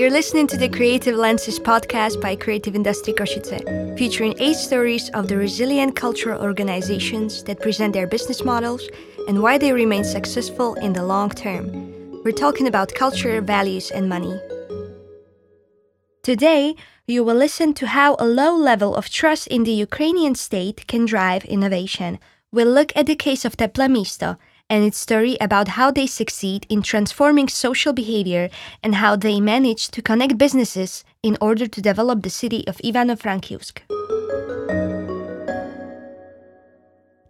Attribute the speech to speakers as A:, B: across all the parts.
A: You're listening to the Creative Lenses podcast by Creative Industry Košice, featuring eight stories of the resilient cultural organizations that present their business models and why they remain successful in the long term. We're talking about culture, values, and money. Today, you will listen to how a low level of trust in the Ukrainian state can drive innovation. We'll look at the case of Teple Misto and its story about how they succeed in transforming social behavior and how they manage to connect businesses in order to develop the city of Ivano-Frankivsk.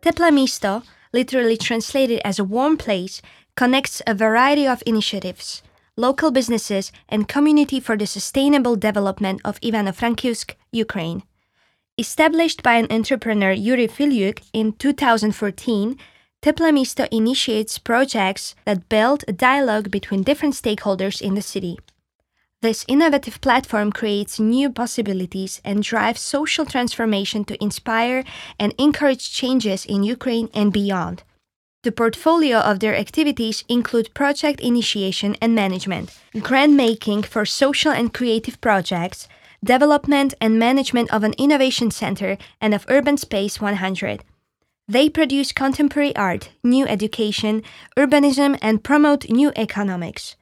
A: Teple Misto, literally translated as a warm place, connects a variety of initiatives, local businesses, and community for the sustainable development of Ivano-Frankivsk, Ukraine. Established by an entrepreneur Yuri Filyuk in 2014, Teple Misto initiates projects that build a dialogue between different stakeholders in the city. This innovative platform creates new possibilities and drives social transformation to inspire and encourage changes in Ukraine and beyond. The portfolio of their activities include project initiation and management, grant making for social and creative projects, development and management of an innovation center and of Urban Space 100, they produce contemporary art, new education, urbanism, and promote new economics.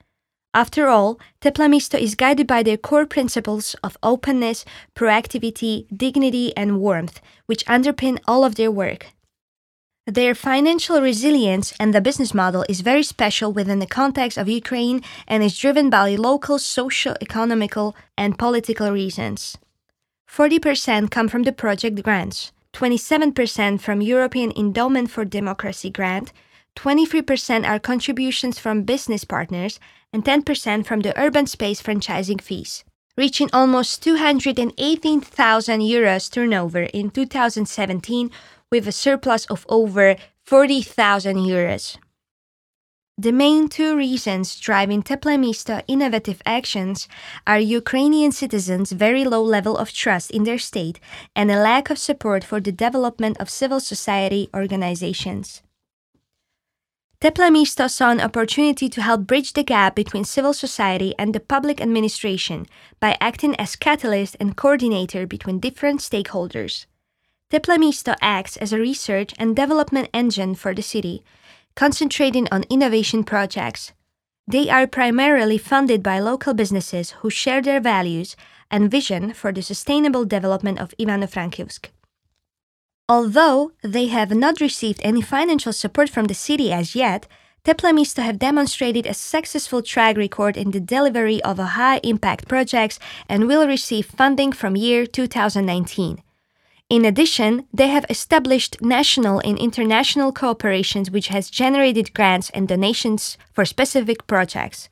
A: After all, Teple Misto is guided by their core principles of openness, proactivity, dignity, and warmth, which underpin all of their work. Their financial resilience and the business model is very special within the context of Ukraine and is driven by local social, economical, and political reasons. 40% come from the project grants. 27% from European Endowment for Democracy grant, 23% are contributions from business partners, and 10% from the urban space franchising fees, reaching almost 218,000 euros turnover in 2017 with a surplus of over 40,000 euros. The main two reasons driving Teple Misto innovative actions are Ukrainian citizens' very low level of trust in their state and a lack of support for the development of civil society organizations. Teple Misto saw an opportunity to help bridge the gap between civil society and the public administration by acting as catalyst and coordinator between different stakeholders. Teple Misto acts as a research and development engine for the city concentrating on innovation projects. They are primarily funded by local businesses who share their values and vision for the sustainable development of Ivano-Frankivsk. Although they have not received any financial support from the city as yet, Teple Misto have demonstrated a successful track record in the delivery of high impact projects and will receive funding from year 2019. In addition, they have established national and international cooperations which has generated grants and donations for specific projects.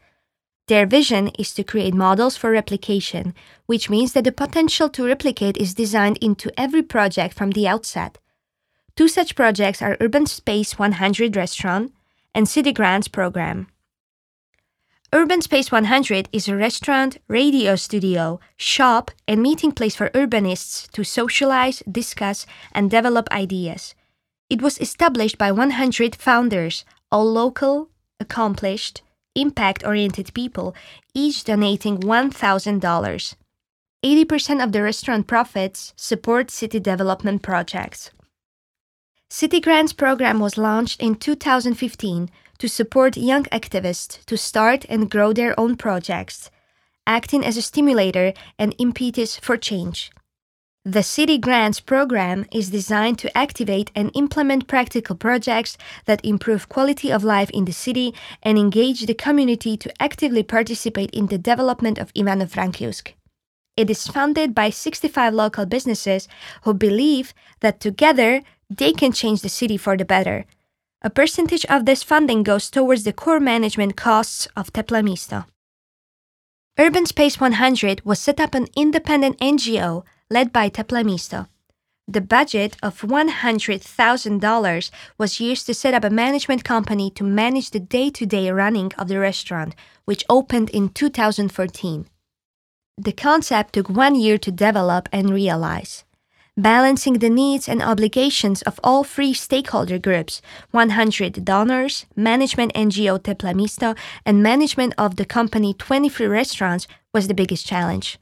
A: Their vision is to create models for replication, which means that the potential to replicate is designed into every project from the outset. Two such projects are Urban Space 100 Restaurant and City Grants Program. Urban Space 100 is a restaurant, radio studio, shop, and meeting place for urbanists to socialize, discuss, and develop ideas. It was established by 100 founders, all local, accomplished, impact oriented people, each donating $1,000. 80% of the restaurant profits support city development projects. City Grants program was launched in 2015 to support young activists to start and grow their own projects, acting as a stimulator and impetus for change. The City Grants program is designed to activate and implement practical projects that improve quality of life in the city and engage the community to actively participate in the development of Ivano-Frankivsk. It is funded by 65 local businesses who believe that together they can change the city for the better a percentage of this funding goes towards the core management costs of Teple Misto. Urban Space 100 was set up an independent NGO led by Teple Misto. The budget of $100,000 was used to set up a management company to manage the day to day running of the restaurant, which opened in 2014. The concept took one year to develop and realize. Balancing the needs and obligations of all three stakeholder groups 100 donors, management NGO Teple Misto, and management of the company 23 restaurants was the biggest challenge.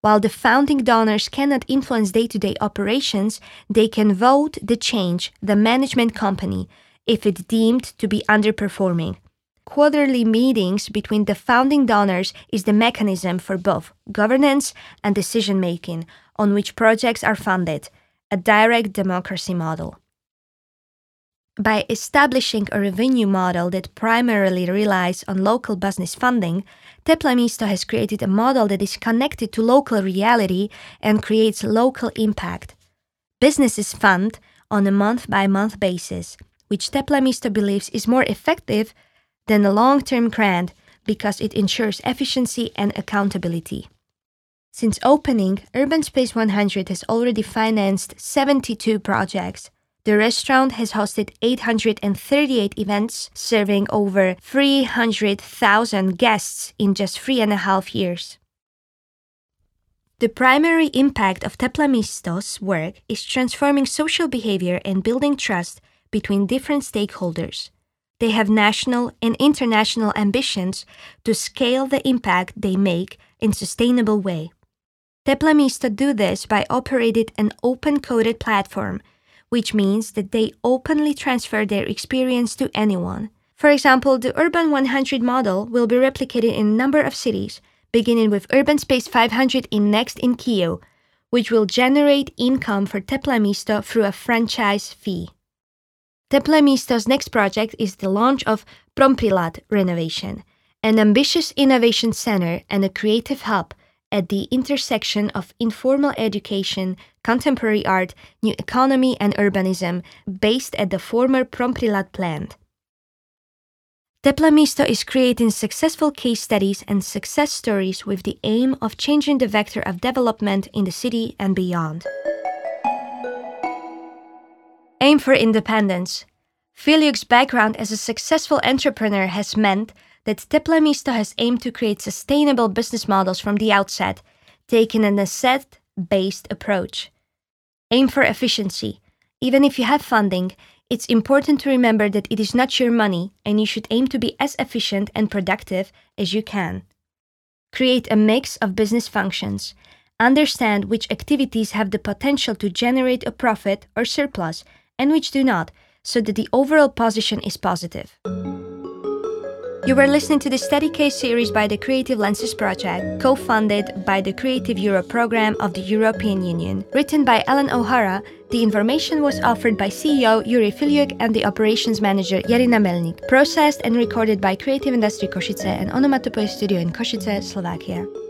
A: While the founding donors cannot influence day to day operations, they can vote the change the management company if it's deemed to be underperforming. Quarterly meetings between the founding donors is the mechanism for both governance and decision making on which projects are funded, a direct democracy model. By establishing a revenue model that primarily relies on local business funding, Teple Misto has created a model that is connected to local reality and creates local impact. Businesses fund on a month by month basis, which Teple Misto believes is more effective than a long term grant because it ensures efficiency and accountability. Since opening, Urban Space 100 has already financed 72 projects. The restaurant has hosted 838 events, serving over 300,000 guests in just three and a half years. The primary impact of Teple Misto's work is transforming social behavior and building trust between different stakeholders. They have national and international ambitions to scale the impact they make in sustainable way. Teple Misto do this by operating an open-coded platform, which means that they openly transfer their experience to anyone. For example, the Urban 100 model will be replicated in a number of cities, beginning with Urban Space 500 in next in Kyiv, which will generate income for Teple Misto through a franchise fee. Teple Misto's next project is the launch of Promprylad renovation, an ambitious innovation center and a creative hub at the intersection of informal education, contemporary art, new economy, and urbanism, based at the former Promprylad plant. Teple Misto is creating successful case studies and success stories with the aim of changing the vector of development in the city and beyond. Aim for independence. Filiuk's background as a successful entrepreneur has meant that Teple Misto has aimed to create sustainable business models from the outset, taking an asset based approach. Aim for efficiency. Even if you have funding, it's important to remember that it is not your money and you should aim to be as efficient and productive as you can. Create a mix of business functions. Understand which activities have the potential to generate a profit or surplus and which do not, so that the overall position is positive. You were listening to the Study Case series by the Creative Lenses Project, co funded by the Creative Europe program of the European Union. Written by Ellen O'Hara, the information was offered by CEO Yuri Filiuk and the operations manager Yarina Melnik. Processed and recorded by Creative Industry Košice and Onomatopoe Studio in Košice, Slovakia.